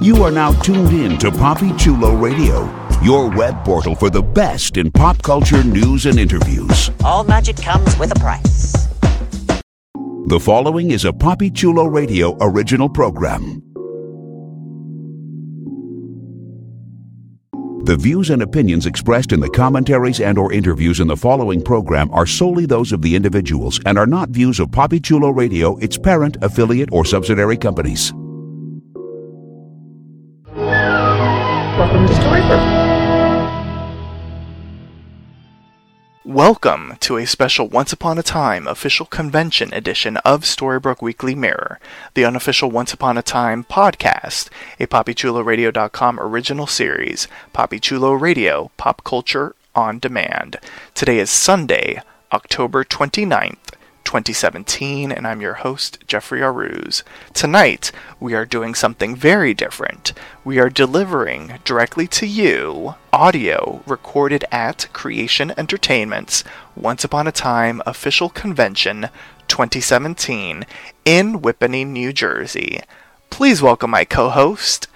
You are now tuned in to Poppy Chulo Radio, your web portal for the best in pop culture news and interviews. All magic comes with a price. The following is a Poppy Chulo Radio original program. The views and opinions expressed in the commentaries and or interviews in the following program are solely those of the individuals and are not views of Poppy Chulo Radio, its parent, affiliate, or subsidiary companies. Welcome to a special Once Upon a Time official convention edition of Storybrooke Weekly Mirror, the unofficial Once Upon a Time podcast, a PoppyChuloRadio.com original series, Poppy Chulo Radio, Pop Culture on Demand. Today is Sunday, October 29th, 2017, and I'm your host, Jeffrey Aruz. Tonight, we are doing something very different. We are delivering directly to you audio recorded at Creation Entertainment's Once Upon a Time official convention 2017 in Whippany, New Jersey. Please welcome my co host,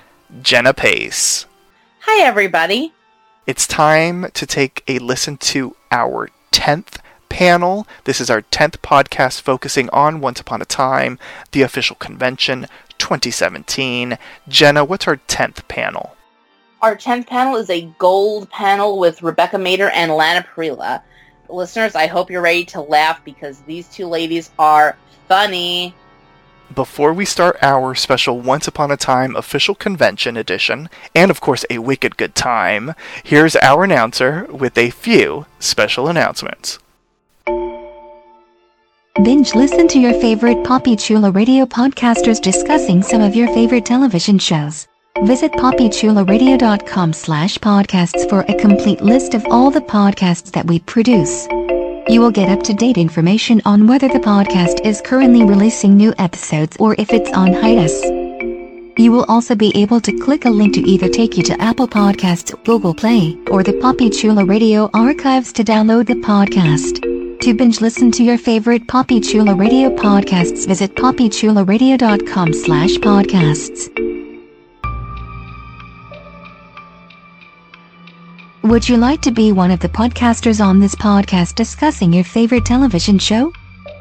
Jenna Pace. Hi, everybody. It's time to take a listen to our 10th panel. This is our 10th podcast focusing on Once Upon a Time, the official convention 2017. Jenna, what's our 10th panel? Our 10th panel is a gold panel with Rebecca Mader and Lana Parrilla. Listeners, I hope you're ready to laugh because these two ladies are funny. Before we start our special Once Upon a Time official convention edition, and of course a wicked good time, here's our announcer with a few special announcements. Binge listen to your favorite Poppy Chulo radio podcasters discussing some of your favorite television shows. Visit poppychuloradio.com slash podcasts for a complete list of all the podcasts that we produce. You will get up-to-date information on whether the podcast is currently releasing new episodes or if it's on hiatus. You will also be able to click a link to either take you to Apple Podcasts, Google Play, or the Poppy Chulo Radio archives to download the podcast. To binge listen to your favorite Poppy Chulo Radio podcasts, visit poppychuloradio.com slash podcasts. Would you like to be one of the podcasters on this podcast discussing your favorite television show?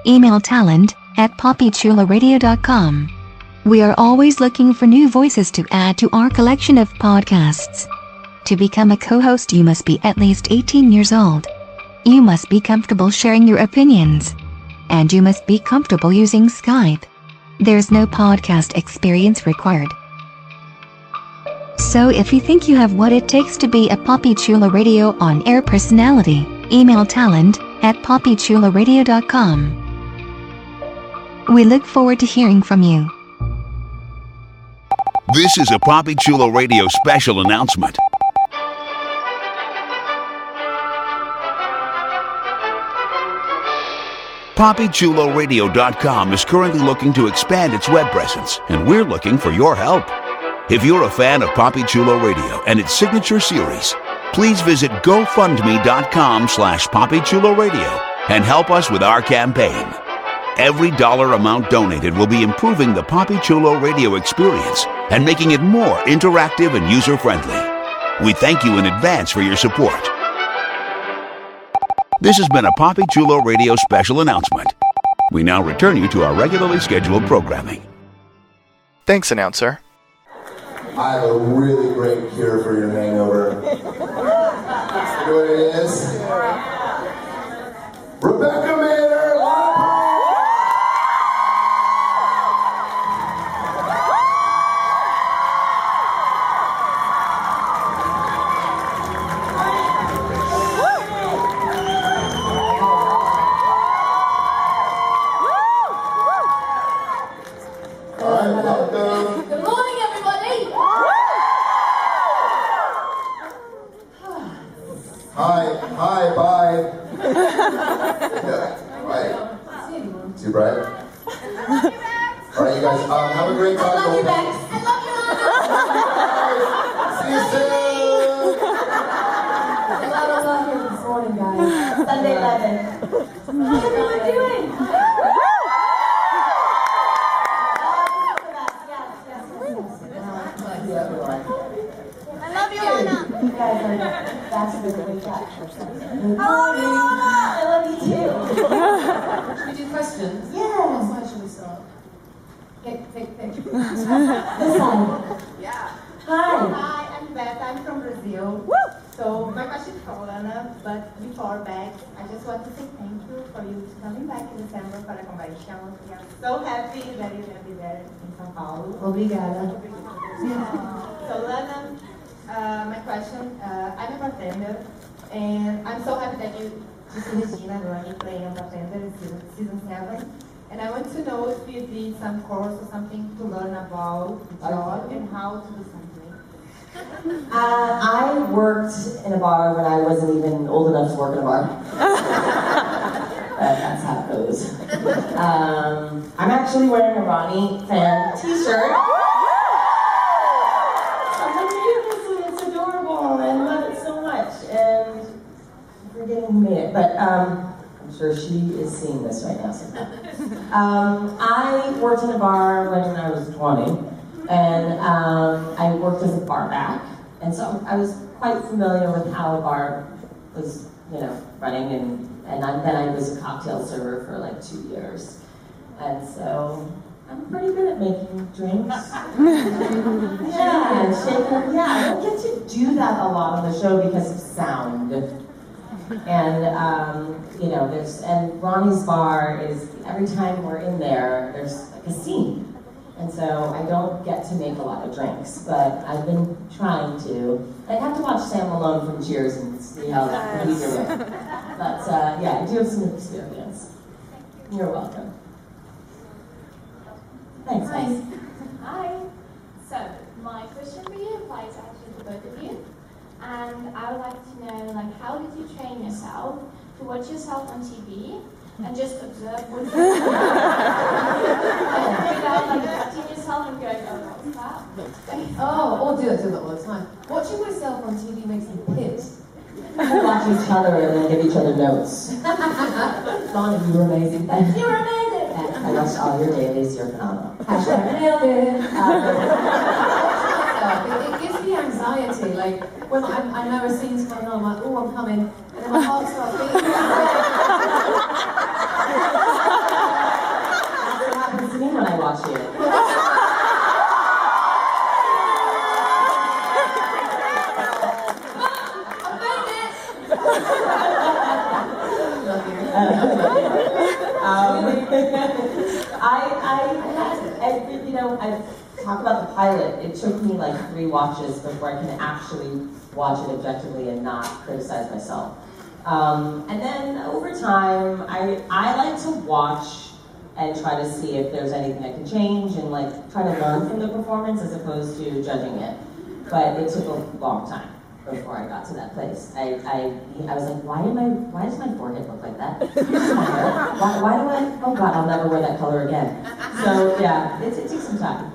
Email talent at poppychuloradio.com. We are always looking for new voices to add to our collection of podcasts. To become a co-host you must be at least 18 years old. You must be comfortable sharing your opinions. And you must be comfortable using Skype. There's no podcast experience required. So if you think you have what it takes to be a Poppy Chulo Radio on-air personality, email talent at poppychuloradio.com. We look forward to hearing from you. This is a Poppy Chulo Radio special announcement. PoppyChuloRadio.com is currently looking to expand its web presence, and we're looking for your help. If you're a fan of Poppy Chulo Radio and its signature series, please visit GoFundMe.com slash PoppyChuloRadio and help us with our campaign. Every dollar amount donated will be improving the Poppy Chulo Radio experience and making it more interactive and user-friendly. We thank you in advance for your support. This has been a Poppy Chulo Radio special announcement. We now return you to our regularly scheduled programming. Thanks, announcer. I have a really great cure for your hangover. you know what it is? Rebecca Mader! Right. All right, you guys, um, have a great time. I love you, Bex. I See you soon. love you. I'm glad I was here this morning, guys. Sunday 11. How's everyone doing? Yes, yes, yes, yes. see everyone. I love you, Anna. You guys are that's the good catch. Good morning. I love you too. Should we do questions? Yes. Why should we start? Pick, pick, pick. This side. Yeah. Hi. Hi, I'm Beth. I'm from Brazil. So my question is for Lana, but before back, I just want to say thank you for you coming back in December for the convention. We are so happy that you're gonna be there in São Paulo. Obrigada. So Lana, uh, my question, uh, I'm a bartender, and I'm so happy that you just Regina running playing a bartender in season, season seven. And I want to know if you did some course or something to learn about the job and how to do something. Uh, I worked in a bar when I wasn't even old enough to work in a bar. That's how it goes. Um, I'm actually wearing a Roni fan t-shirt. My goodness, it's adorable, I love it so much. And I'm forgetting who made it, but um, sure she is seeing this right now. Um, I worked in a bar when I was 20, and um, I worked as a bar back, and so I was quite familiar with how a bar was, you know, running, and and I, then I was a cocktail server for like two years, and so I'm pretty good at making drinks. yeah, shaking. Yeah, I don't get to do that a lot on the show because of sound. And um, you know, there's and Roni's bar is every time we're in there, there's like a scene. And so I don't get to make a lot of drinks, but I've been trying to. I have to watch Sam Malone from Cheers and see how that what he's doing. But uh, yeah, I do have some experience. You're welcome. Thanks, Hi. guys. Hi. So, my question for you applies actually to both of you. And I would like to know, like, how did you train yourself to watch yourself on TV and just observe what's going on? Without, like, touching yourself and going, oh, what's that? Oh, all do that, do that all the time. Watching myself on TV makes me pissed. Watch each other and then give each other notes. Lana, you were amazing. Thank you. You're amazing. I watched all your dailies. You're phenomenal. Hashtag nailed it. Uh, it, it gives me anxiety. Like when I, I know a scene's coming on, I'm like, oh, I'm coming, my heart starts beating. That's happens to when I watch you. Um, I, I, I, you know, I talk about the pilot. It took me like three watches before I can actually watch it objectively and not criticize myself. Um, and then over time, I, I like to watch and try to see if there's anything I can change and like try to learn from the performance as opposed to judging it. But it took a long time before I got to that place. I, I, I was like, why am I, why does my forehead look like that? why, why do I, oh God, I'll never wear that color again. So yeah, it, it takes some time.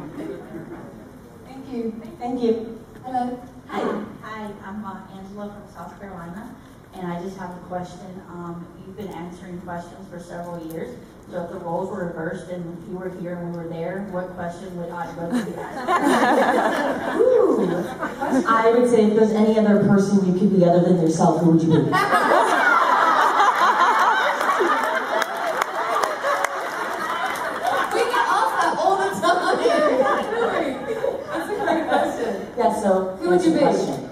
Thank you. Thank you. Hello. Hi, hi, I'm uh, Angela from South Carolina, and I just have a question. Um, you've been answering questions for several years, so if the roles were reversed and you were here and we were there, what question would I both be asking? Ooh. I would say if there's any other person you could be other than yourself, who would you be? We get asked that all the time. Really? That's a great question. Yeah, so Who would you what's be? your question?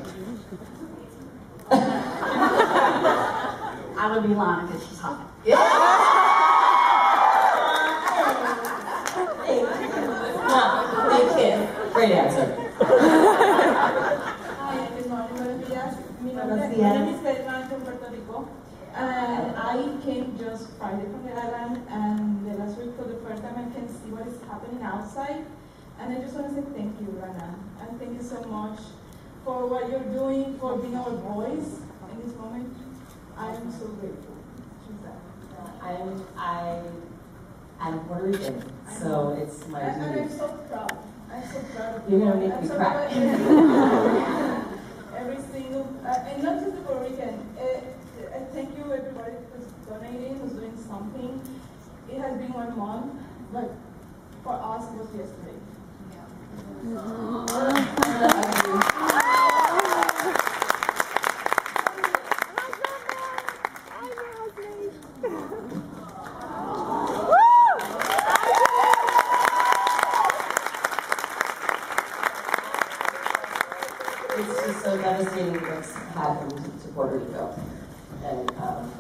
I would be Lana because she's hot. No, thank you. Great answer. Hi, good morning, buenos días. Mi nombre, Buenos my name is Selma, I'm from Puerto Rico. And I came just Friday from the island, and the last week for the first time I can see what is happening outside. And I just want to say thank you, Rana. And thank you so much for what you're doing, for being our voice in this moment. I am so grateful. She's that. I'm I I'm Puerto Rican, so it's my And, and I'm so proud. I'm so proud of You're gonna make I'm me so cry. proud of. Every single, uh, and not just the Puerto Rican. Uh, uh, thank you everybody who's donating, who's doing something. It has been one month, but for us it was yesterday. it's just so devastating what's happened to Puerto Rico. And, um,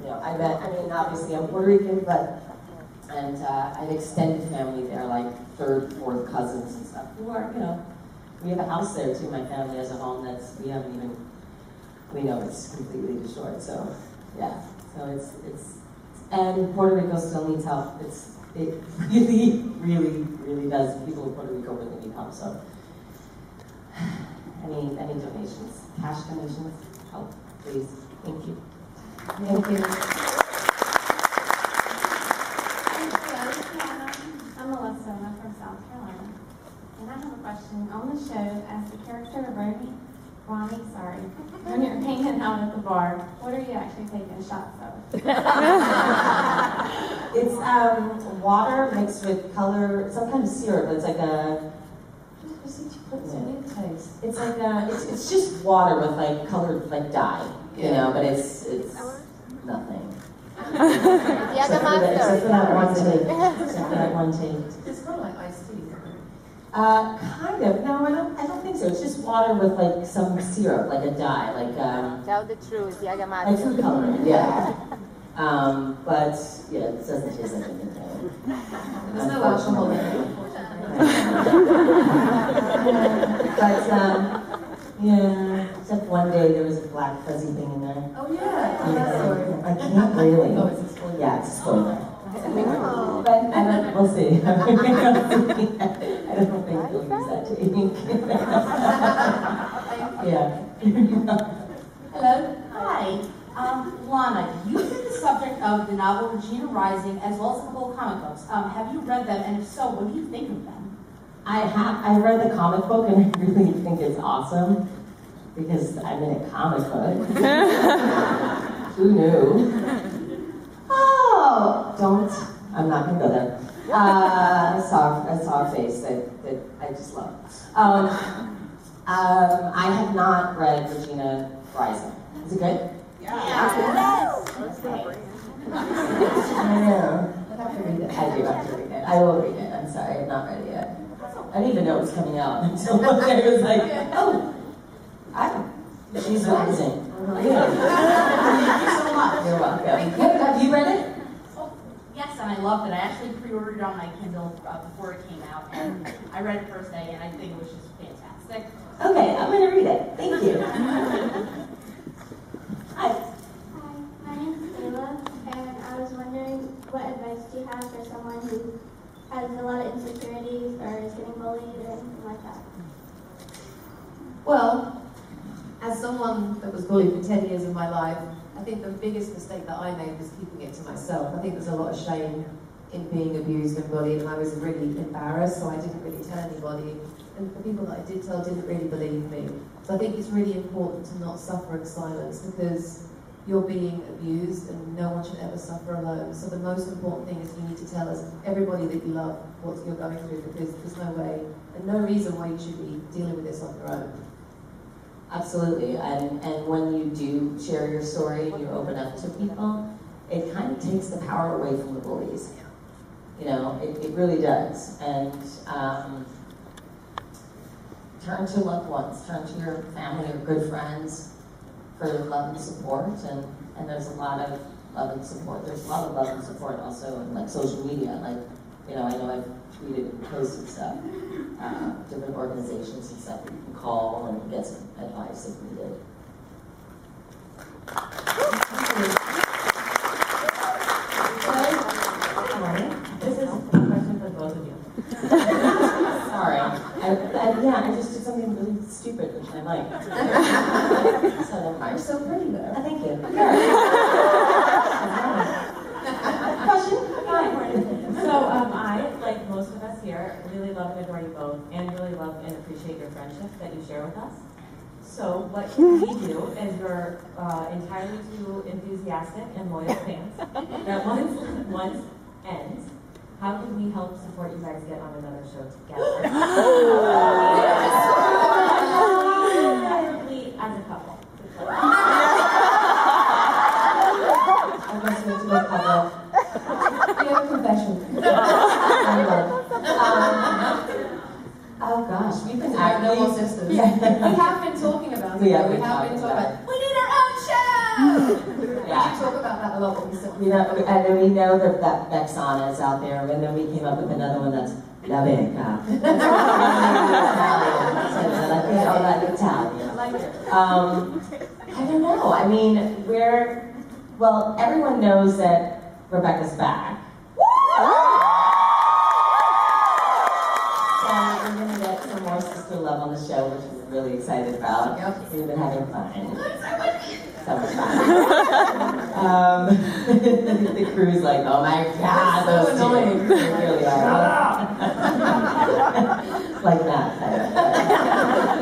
you know, I met, I mean, obviously I'm Puerto Rican, but, and uh, I have extended family there, like third, fourth cousins and stuff, who are, you know, we have a house there too. My family has a home that's, we haven't even, we know it's completely destroyed. So, yeah. So it's, it's, and Puerto Rico still needs help. It's, it really, really, really does. People in Puerto Rico really need help. So, any, any donations, cash donations, help, please. Thank you. Thank you. I'm Melissa, and I'm from South Carolina. And I have a question. On the show, as the character of Roni, Roni, sorry, when you're hanging out at the bar, what are you actually taking shots of? It's um, water mixed with color, some kind of syrup. It's like a. It's like a, it's, it's just water with like colored like dye, you know, but it's it's nothing. Except for that- except for that one take. Except for that one take. It's kind of like iced tea. Uh, kind of. No, I don't. I don't think so. It's just water with like some syrup, like a dye, like um, Tell the truth, Yagamata. like food coloring. Yeah. Um, but yeah, it doesn't taste like anything. There's no alcohol in it. but um, yeah, except one day there was a black fuzzy thing in there. Oh yeah, tell that. I can't really. Oh, it's a spoiler. Yeah, it's a spoiler. Oh. But I don't, we'll see. I don't think we'll use that to ink. yeah. Hello. Hi. Um, Lana, you've been the subject of the novel Regina Rising as well as a couple of comic books. Um, have you read them? And if so, what do you think of them? I have. I read the comic book and I really think it's awesome because I'm in a comic book. Who knew? Oh, don't. I'm not gonna go there. Uh, I saw. I saw a face that, that I just love. Um, um, I have not read Regina Rising. Is it good? Yeah. I know. I have to read it. I do have to read it. I will read it. I'm sorry, I'm not ready yet. I didn't even know it was coming out until one day I was like, oh, I, she's rising. Yeah. Thank you so much. You're welcome. Good. Have you read it? Yes, and I loved it. I actually pre-ordered it on my Kindle uh, before it came out, and I read it first day, and I think it was just fantastic. Okay, I'm going to read it. Thank you. Hi. My name's Ayla, and I was wondering what advice do you have for someone who has a lot of insecurities or is getting bullied or anything like that? Well, as someone that was bullied for 10 years of my life, I think the biggest mistake that I made was keeping it to myself. I think there's a lot of shame in being abused and bullied, and I was really embarrassed, so I didn't really tell anybody. And the people that I did tell didn't really believe me. So I think it's really important to not suffer in silence because you're being abused and no one should ever suffer alone. So the most important thing is you need to tell us, everybody that you love, what you're going through because there's no way and no reason why you should be dealing with this on your own. Absolutely. And, and when you do share your story and you open up to people, it kind of takes the power away from the bullies. You know, it, it really does. And um, turn to loved ones, turn to your family or good friends for love and support. And, and there's a lot of love and support. There's a lot of love and support also in like social media. Like, you know, I know I've tweeted and posted stuff, uh, different organizations and stuff you can call and get some advice if needed. This is a question for both of you. Sorry. I, I, yeah, I just did something really stupid, which I like. so mind. You're so pretty though. Oh, thank you. Question? Hi. So um, I, like most of us here, really love and adore you both, and really love and appreciate your friendship that you share with us. So what we do is we're uh, entirely too enthusiastic and loyal fans that once once ends, how can we help support you guys get on another show together? Preferably as a couple. I guess we'll do a couple. We have a confession. um, Oh gosh, we've been have no more sisters. Yeah. We have been talking about it. We have been talking talking about about We need our own show! yeah. We talk about that a lot we You know, and then we know that that Vexana is out there, and then we came up with another one that's La Beca. Italian, so that, you know, that Italian. I like it. Um, I don't know. I mean, we're well. Everyone knows that Rebecca's back. Love on the show, which we're really excited about. We've been having fun. So much fun. um, the crew's like, oh my god, those two. annoying. They really are. like that.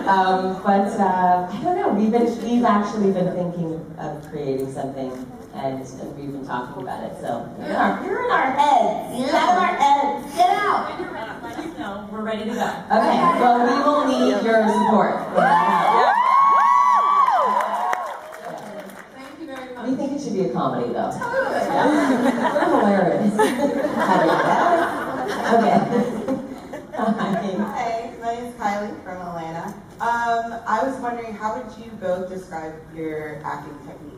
um, but uh, I don't know. We've been we've actually been thinking of creating something, and we've been talking about it. So you're in our, you're in our heads. Out of our heads. Get out. When you're ready, let us know. We're ready to go. Okay. Well, we will need your support. when that. Thank you very much. We think it should be a comedy, though. Totally. We're hilarious. How do you Okay. Hi. Hi, my name is Kylie from Atlanta. Um, I was wondering, how would you both describe your acting techniques?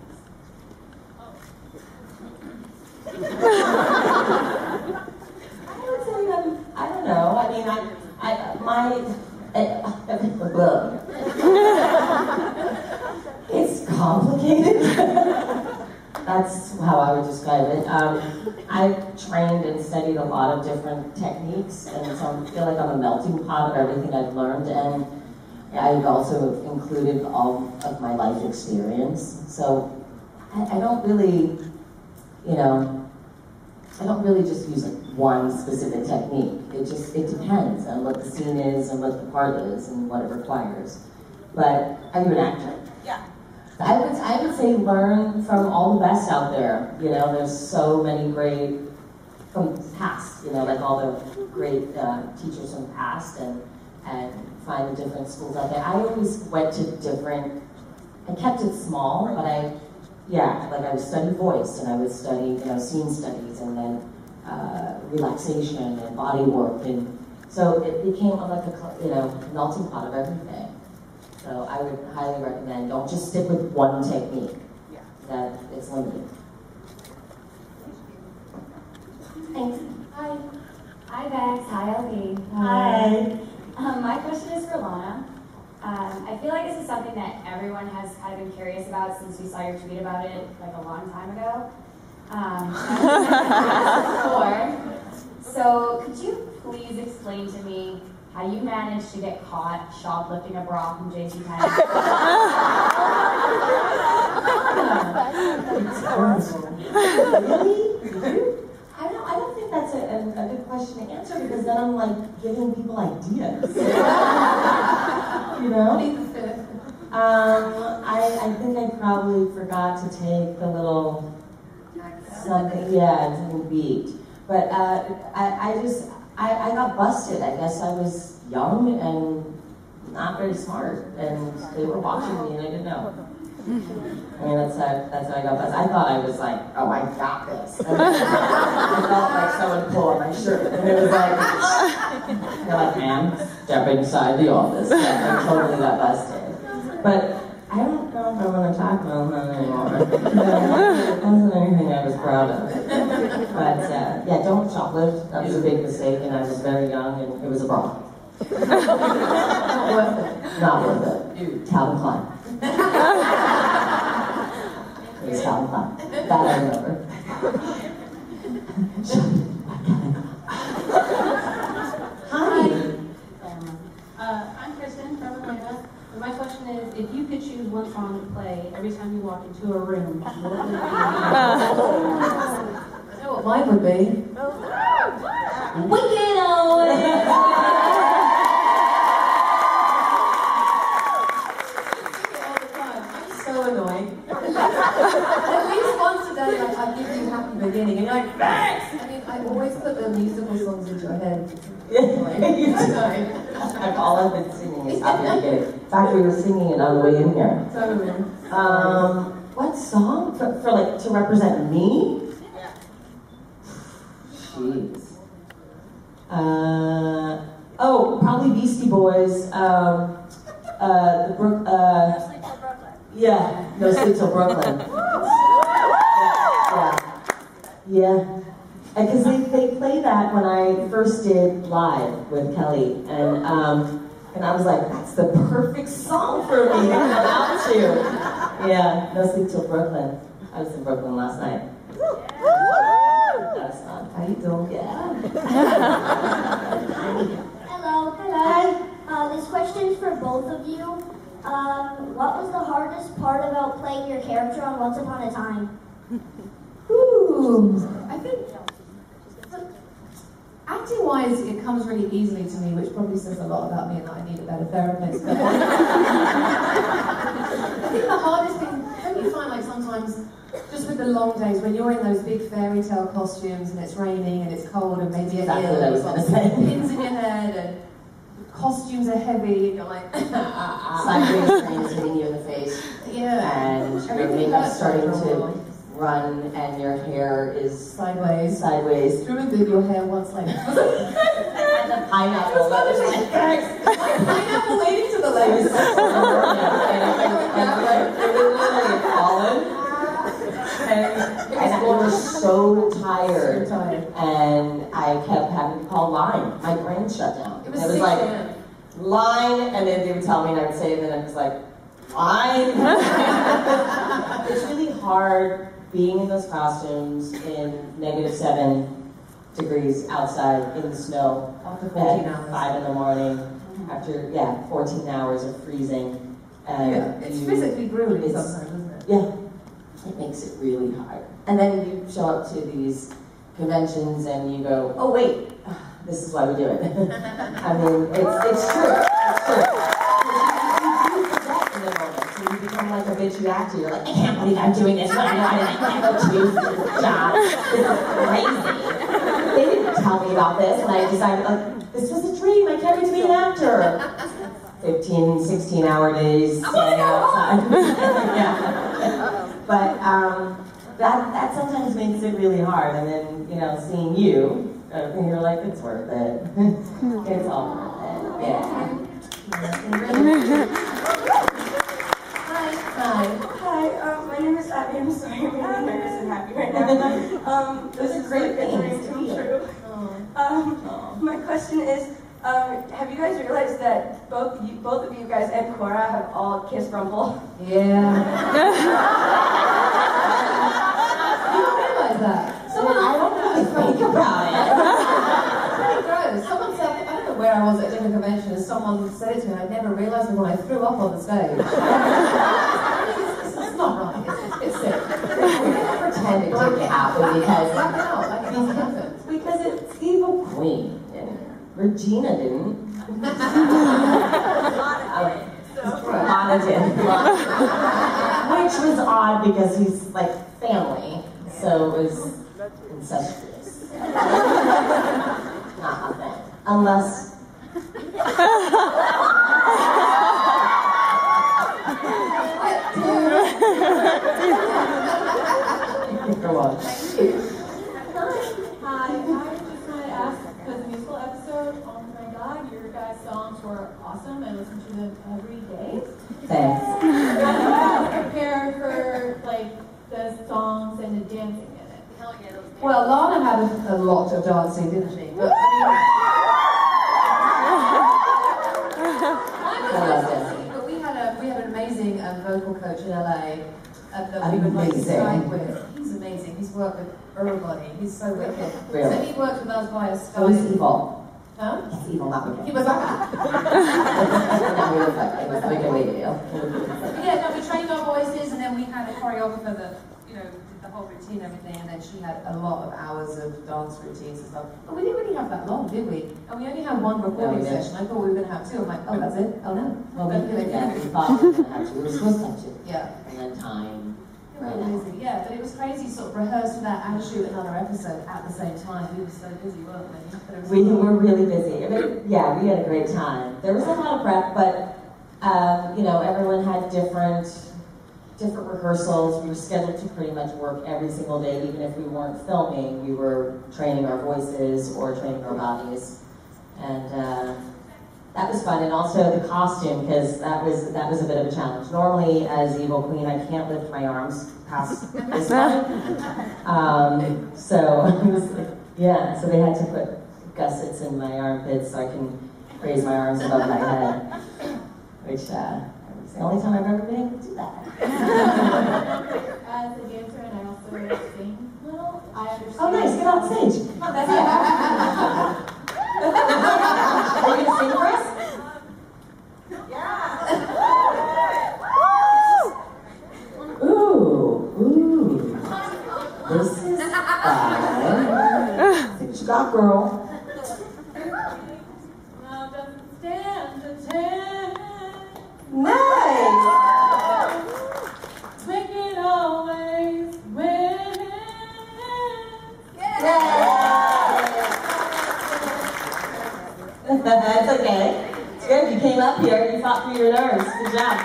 I would say that, I don't know. I mean, I, I, my, uh, it's complicated. That's how I would describe it. Um, I've trained and studied a lot of different techniques, and so I feel like I'm a melting pot of everything I've learned, and I've also included all of my life experience. So I, I don't really, you know, I don't really just use like one specific technique. It just it depends on what the scene is and what the part is and what it requires. But are you an actor? Yeah. I would I would say learn from all the best out there. You know, there's so many great from the past. You know, like all the great uh, teachers from the past, and and find the different schools out there. I always went to different. I kept it small, but I yeah, like I would study voice and I would study, you know, scene studies and then uh, relaxation and body work. And so it became like a, you know, melting pot of everything. So I would highly recommend, don't just stick with one technique. Yeah. That it's limited. Thanks. Hi. Hi, Bex. Hi, LB. Hi. Um, my question is for Lana. Um, I feel like this is something that everyone has kind of been curious about since we saw your tweet about it like a long time ago. Um, before. So, could you please explain to me how you managed to get caught shoplifting a bra from Really? I don't, I don't think that's a, a, a good question to answer because then I'm like giving people ideas. you know? Um, I, I think I probably forgot to take the little something, yeah, something beat. But uh, I, I just, I, I got busted. I guess I was young and not very smart, and they were watching me and I didn't know. I mean, that's how, that's how I got busted. I thought I was like, oh, I got this. And I felt like someone pulled my shirt, and it was like, they're like, ma'am, step inside the office. Yeah, I totally got busted. But I don't know if I want to talk about that anymore. It wasn't anything I was proud of. But uh, yeah, don't shoplift. That was a big mistake, and I was very young, and it was a bra. Not worth it. Not worth it. Calvin Klein. It was Calvin Klein. That I remember. Hi. Uh, I'm Kristen from Atlanta. And my is, if you could choose one song to play every time you walk into a room, what would it be? You know what mine would be? Wicked on I'm so annoying. At least once a day, like, I give you happy beginning, and you're like, thanks! I mean, I always put the musical songs into your head. Like, all I've been singing is Happy Beginning. Fact, we were singing it on the way in here. Um, what song for, for like to represent me? Jeez. Uh, Oh, probably Beastie Boys. Um, uh, the Brook. Uh, yeah, No Sleep Till Brooklyn. Yeah, yeah. Because they, they play that when I first did live with Kelly, and um, and I was like, that's the perfect song for me to come out to. Yeah, No Sleep Till Brooklyn. I was in Brooklyn last night. That's fun. How you doing? Yeah. Hello, hello. Uh, this question is for both of you. Um, what was the hardest part about playing your character on Once Upon a Time? Ooh, I think acting wise, it comes really easily to me, which probably says a lot about me and that I need a better therapist. I think the hardest thing, don't you find like sometimes, just with the long days, when you're in those big fairy tale costumes and it's raining and it's cold and maybe it Exactly what I was gonna say. pins in your head and costumes are heavy and you're like, ah, ah, ah. Sideways trains hitting you in the face. Yeah. And your Everything starting to run and your hair is sideways. Sideways. Do you remember your hair once like and the pineapple that was like pineapple leading to the legs? and I was so tired, and I kept having to call line. My brain shut down. It was it was like line, and then they would tell me, and I would say, and then I was like, line. it's really hard being in those costumes in negative seven degrees outside in the snow After 14 at hours. five in the morning. Mm-hmm. After yeah, 14 hours of freezing. And Yeah, it's you- physically grueling it's- sometimes, isn't it? Yeah, it makes it really hard. And then you show up to these conventions and you go, oh wait, this is why we do it. I mean, it's, it's true. It's true. You forget in the moment, so you become like a actor. You're like, I can't believe I'm doing this. Why do I can't go choose this job? This is crazy. They didn't tell me about this, and I decided, like, this was a dream. I can't wait to be an actor. 15, 16 hour days standing outside. yeah. But um, that, that sometimes makes it really hard. And then, you know, seeing you, uh, and you're like, it's worth it. it's all worth it. Yeah. Hi. Hi. Um, my name is Abby. I'm sorry. I'm really nervous and happy right now. Um, this is great like a dream things to come true. Um, my question is, um, have you guys realized that both you, both of you guys and Cora have all kissed Rumple? Yeah. you don't realize that. Someone I don't really think about it. it's pretty gross. Someone said, I don't know where I was at a different convention, and someone said it to me, and I never realised when I threw up on the stage. it's, it's not right. It's, it's sick. Gonna pretend it didn't happen because Black it out, like it doesn't happen. because it's evil queen. And Regina didn't. Lana did. Which was odd because he's like family, so it was incestuous. Not a thing. Unless. Go on. Hi, I just want to ask, because the musical episode, oh my god, your guys' songs were awesome. I listen to them every day. Thanks. How do you guys prepare for, like, the songs and the dancing in it? Hell yeah, those Well, Lana had a, a lot of dancing, didn't she? But, I mean, I was dancing, but we had a we had an amazing um, vocal coach in LA uh, that we would like Amazing. Skype with. He's amazing. He's worked with everybody. He's so wicked. Really? So he worked with us via It was Skype. Oh, evil. Huh? It's evil, not wicked. He was like, no, we were. It was like a way to deal. Yeah, no, we trained our voices, and then we had a choreographer that, you know, did the whole routine and everything, and then she had a lot of hours of dance routines and stuff. But we didn't really have that long, did we? And we only had one recording No, session. I thought we were going to have two. I'm like, oh, that's it? Oh, no. Well, we, But, you know, yeah, we thought we were gonna have to. We were supposed to have to. Yeah. And then time. Amazing. Yeah, but it was crazy sort of rehearse for that and shoot another episode at the same time. We were so busy, weren't we? But it was We were really busy. I mean, yeah, we had a great time. There was a lot of prep, but um, you know, everyone had different different rehearsals. We were scheduled to pretty much work every single day, even if we weren't filming. We were training our voices or training our bodies, and uh, that was fun. And also the costume, because that was that was a bit of a challenge. Normally, as evil queen, I can't lift my arms past this point. Um, so like, yeah. So they had to put gussets in my armpits so I can raise my arms above my head, which uh, was the only time I've ever been able to do that. As a dancer and I also sing a little, I understand. Oh, nice. Get on stage. Come that's it. Are you gonna sing for us? Ooh, ooh. This is fun. What girl. Now doesn't stand a chance. Nice. Wicked always wins. That's okay. It's good. You came up here. You fought through your nerves. Good job.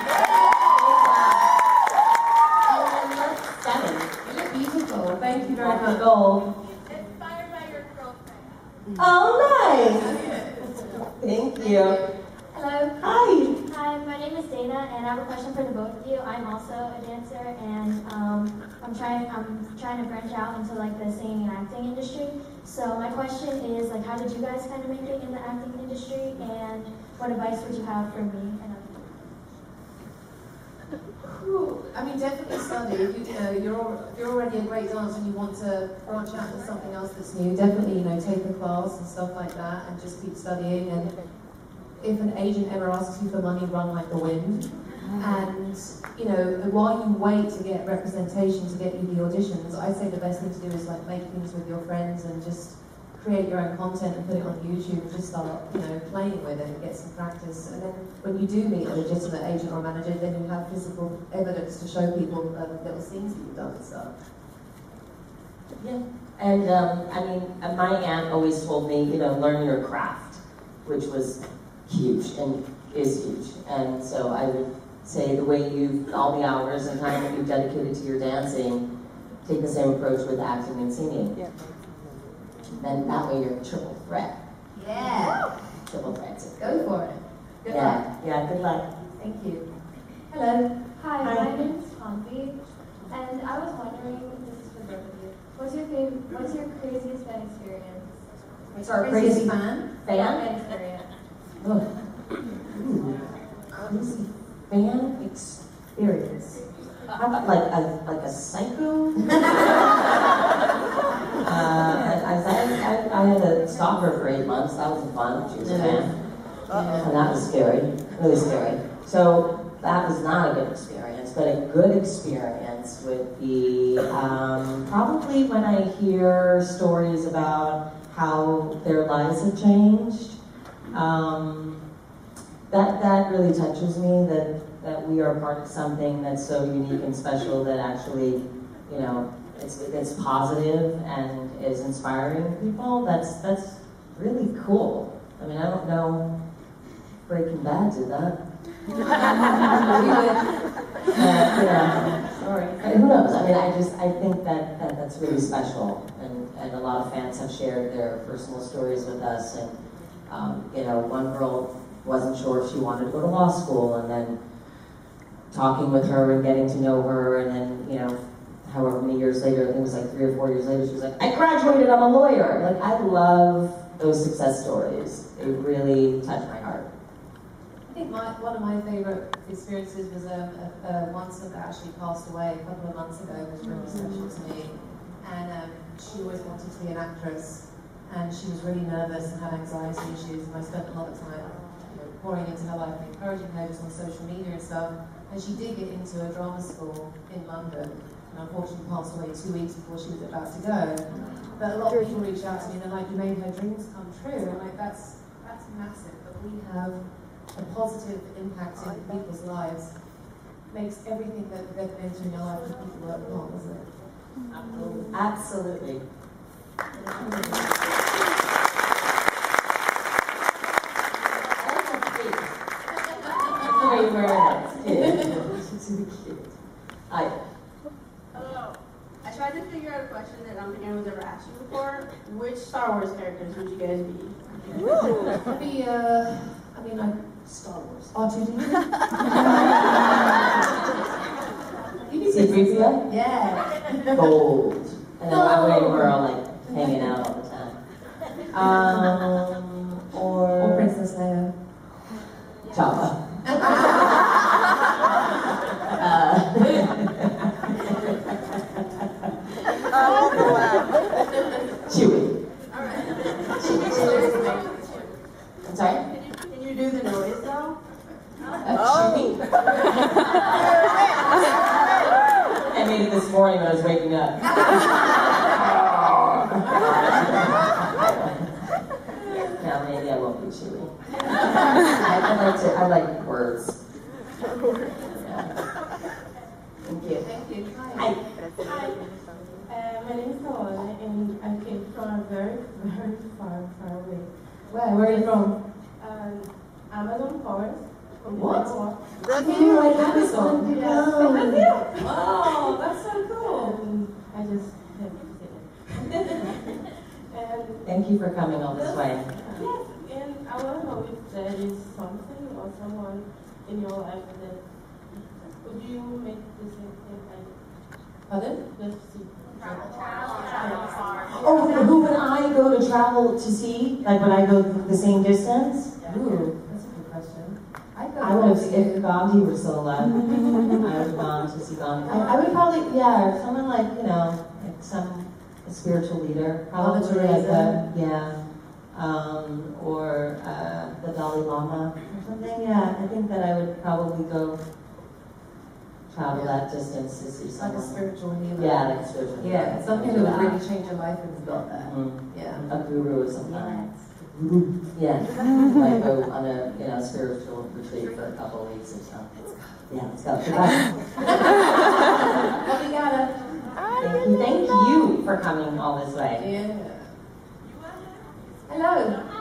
Seven. You're beautiful. Thank you very much. Gold. Inspired by your girlfriend. Oh, nice. Thank you. Hello. Hi. Hi, my name is Dana, and I have a question for the both of you. I'm also a dancer, and um, I'm trying. I'm trying to branch out into like the singing and acting industry. So my question is, like, how did you guys kind of make it in the acting industry, and what advice would you have for me and other I mean, definitely study. You, you know, you're, you're already a great dancer and you want to branch out to something else that's new, definitely, you know, take a class and stuff like that and just keep studying. And if an agent ever asks you for money, run like the wind. And, you know, while you wait to get representation, to get you the auditions, I say the best thing to do is like make things with your friends and just create your own content and put it on YouTube and just start, you know, playing with it and get some practice. And then when you do meet a legitimate agent or manager, then you have physical evidence to show people um, little scenes that you've done and stuff. Yeah. And um, I mean, uh, my aunt always told me, you know, learn your craft, which was huge and is huge. And so I would say the way you've, all the hours and time that you've dedicated to your dancing, take the same approach with acting and singing. Yeah. Then that way you're a triple threat. Yeah. Triple threat. Go for it. Good yeah. luck. Yeah. Good luck. Thank you. Hello. Hi, Hi. my name is Pompey, and I was wondering, this is for both of you, what's your favorite, what's your craziest fan experience? What's our crazy fan? Fan experience. Ugh. Ooh. Crazy fan experience. How about like a like a psycho? uh, I, I, I, I had a stalker for eight months. That was fun. She was a fan, and that was scary, really scary. So that was not a good experience. But a good experience would be um, probably when I hear stories about how their lives have changed. Um, that that really touches me that that we are part of something that's so unique and special that actually you know it's it's positive and is inspiring people that's that's really cool i mean i don't know breaking bad did that uh, yeah, sorry. But who knows? I mean, I just I think that, that that's really special, and and a lot of fans have shared their personal stories with us, and um, you know, one girl wasn't sure if she wanted to go to law school, and then talking with her and getting to know her, and then you know, however many years later, I think it was like three or four years later, she was like, I graduated, I'm a lawyer. Like I love those success stories. They really touch my heart. I think my, one of my favourite experiences was um, a, a once that actually passed away a couple of months ago was really special to me. And um, she always wanted to be an actress and she was really nervous and had anxiety issues and I spent a lot of time pouring into her life and encouraging her just on social media and stuff. And she did get into a drama school in London and unfortunately passed away two weeks before she was about to go. But a lot of people reach out to me and they're like, you made her dreams come true. And like, that's, that's massive. But we have a positive impact in people's lives makes everything that they've been through in their life and people work on, doesn't it? Mm-hmm. Absolutely. Very, very nice. She's really cute. Hi. Hello. I tried to figure out a question that I don't think anyone's ever asked you before. Which Star Wars characters would you guys be? Maybe, uh, I mean, like Star Wars. R2D2? C3PO? Yeah. Gold. And then that way we're all like hanging out all the time. Um, or. Or Princess Leia. Java. Chewy. I'm sorry? Can you do the noise though? Chewy? I made it this morning when I was waking up. no, maybe I won't be chewy. I, I like to, I like words. Thank you. Thank you. Hi. Hi. Uh, my name is Tawana and I came from a very, very far, far away. Where? Where are you from? Um, Amazon forest. What? Nicaragua. You like Amazon? Yeah. No. Brazil. Wow, that's so cool. And I just have to say that. And Thank you for coming all this way. Yes, and I want to know if there is something or someone in your life that would you make the same thing like Pardon? just see Oh, who would I go to travel to see? Like, would I go the same distance? Ooh, that's a good question. I'd go I would have, to if Gandhi were still alive, I would have gone to see Gandhi. I, I would probably, yeah, someone like, you know, like some a spiritual leader. Probably like a, yeah. Um, or uh, the Dalai Lama or something. Yeah, I think that I would probably go travel that distance to see like someone. a spiritual healer. Yeah, like a spiritual healer. Yeah, something that would Yeah. really change your life and got that. Mm. Yeah. a guru or something. Yeah, like go on a you know spiritual retreat for a couple of weeks or something. Yeah, let's go. Obrigada. Thank you, thank you for coming all this way. Yeah. Hello.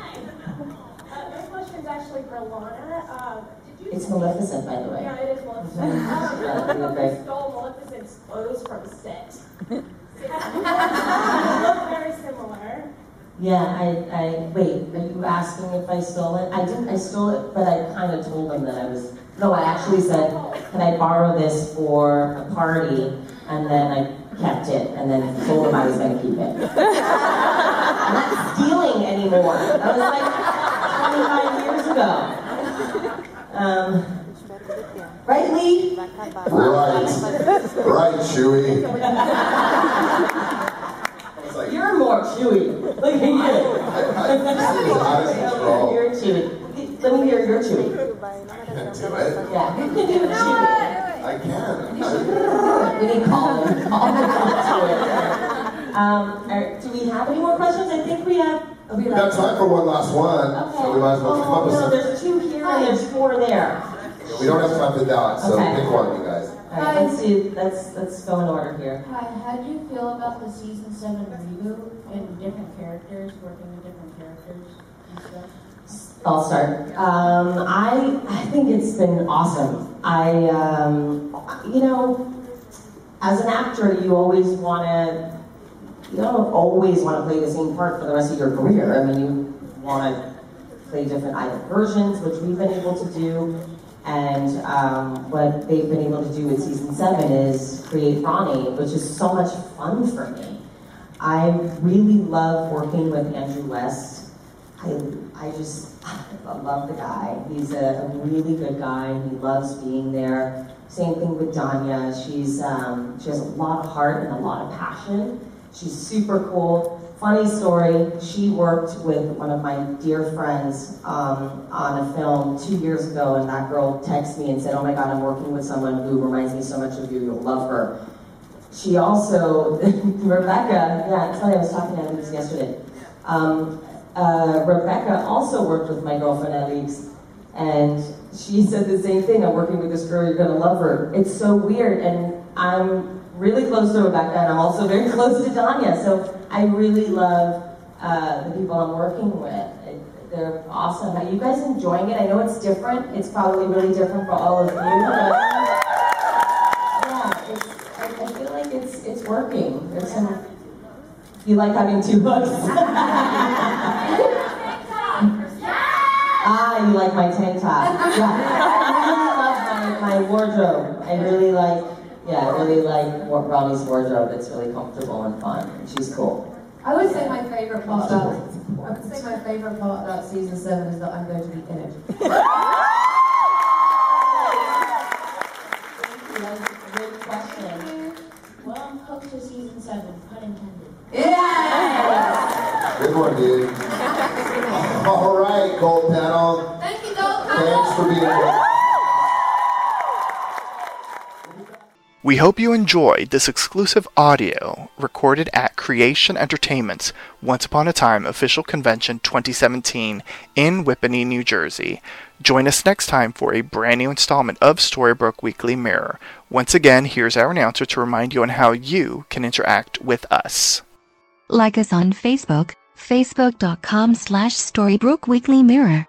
Uh, my question is actually for Lana. Uh, did you It's Maleficent, by the way. Yeah, it is Maleficent. Um, I don't know if great. you stole Maleficent's clothes from set. look very similar. Yeah, I, I wait. Are you asking if I stole it? I didn't. I stole it, but I kind of told them that I was. No, I actually said, "Can I borrow this for a party?" And then I kept it, and then told them I was going to keep it. I'm not stealing anymore. That was like 25 years ago. Um, right, Lee? Right. Right, Chewy. You're more chewy. Look at you. Out of. You're chewy. Let me hear your chewy. Can't do it. Yeah, you can do it chewy. I can. We need Colin. Colin. Um, are- do we have any more questions? I think we have. We got time for one last one, so we might as well come up Oh, with no, some. there's two here and there's four there. We don't have time for that, so Okay. pick one, you guys. All right, let's do, let's, let's go in order here. Hi, how do you feel about the season seven reboot and different characters, working with different characters and stuff? I'll start. Um, I, I think it's been awesome. I, um, you know, as an actor, you always want to, you don't always want to play the same part for the rest of your career. I mean, you want to play different either versions, which we've been able to do. And um, what they've been able to do with season seven is create Roni, which is so much fun for me. I really love working with Andrew West. I, I just I love the guy. He's a, a really good guy. He loves being there. Same thing with Dania. She's um, she has a lot of heart and a lot of passion. She's super cool. Funny story. She worked with one of my dear friends um, on a film two years ago, and that girl texted me and said, "Oh my God, I'm working with someone who reminds me so much of you. You'll love her." She also, Rebecca. Yeah, it's funny. I was talking to Alex yesterday. Um, uh, Rebecca also worked with my girlfriend Alex, and she said the same thing. I'm working with this girl. You're gonna love her. It's so weird, and I'm really close to Rebecca, and I'm also very close to Dania. So I really love uh, the people I'm working with. It- They're awesome. Are you guys enjoying it? I know it's different. It's probably really different for all of you, but yeah, it's, I, I feel like it's it's working. There's some. You like having two hooks? you like my tank top. Yeah. I really love my, my wardrobe. I really like, yeah, I really like Wa- Roni's wardrobe. It's really comfortable and fun, and she's cool. I would say my favorite part about I would say my favorite part about season seven is that I'm going to be in it. Good question. Well, I'm hooked to season seven, pun intended. Yeah! Good one, dude. All right, Gold Panel. Thank you, Gold Thanks for being here. We hope you enjoyed this exclusive audio recorded at Creation Entertainment's Once Upon a Time official convention 2017 in Whippany, New Jersey. Join us next time for a brand new installment of Storybrooke Weekly Mirror. Once again, here's our announcer to remind you on how you can interact with us. Like us on Facebook, facebook.com slash Storybrooke Weekly Mirror.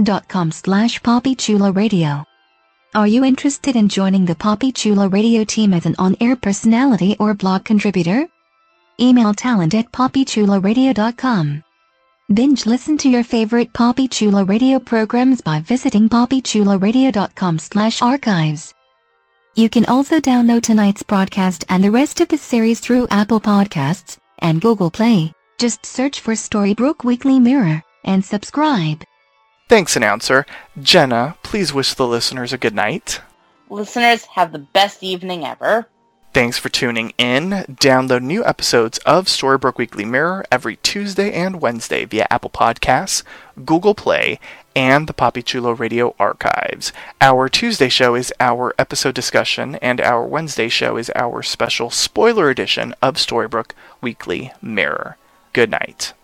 gofundme.com slash Poppy Chulo Radio. Are you interested in joining the Poppy Chulo Radio team as an on-air personality or blog contributor? Email talent at poppychuloradio.com. Binge listen to your favorite Poppy Chulo Radio programs by visiting poppychuloradio.com slash archives. You can also download tonight's broadcast and the rest of the series through Apple Podcasts and Google Play. Just search for Storybrooke Weekly Mirror and subscribe. Thanks, announcer. Jenna, please wish the listeners a good night. Listeners, have the best evening ever. Thanks for tuning in. Download new episodes of Storybrooke Weekly Mirror every Tuesday and Wednesday via Apple Podcasts, Google Play, and the Poppy Chulo Radio archives. Our Tuesday show is our episode discussion, and our Wednesday show is our special spoiler edition of Storybrooke Weekly Mirror. Good night.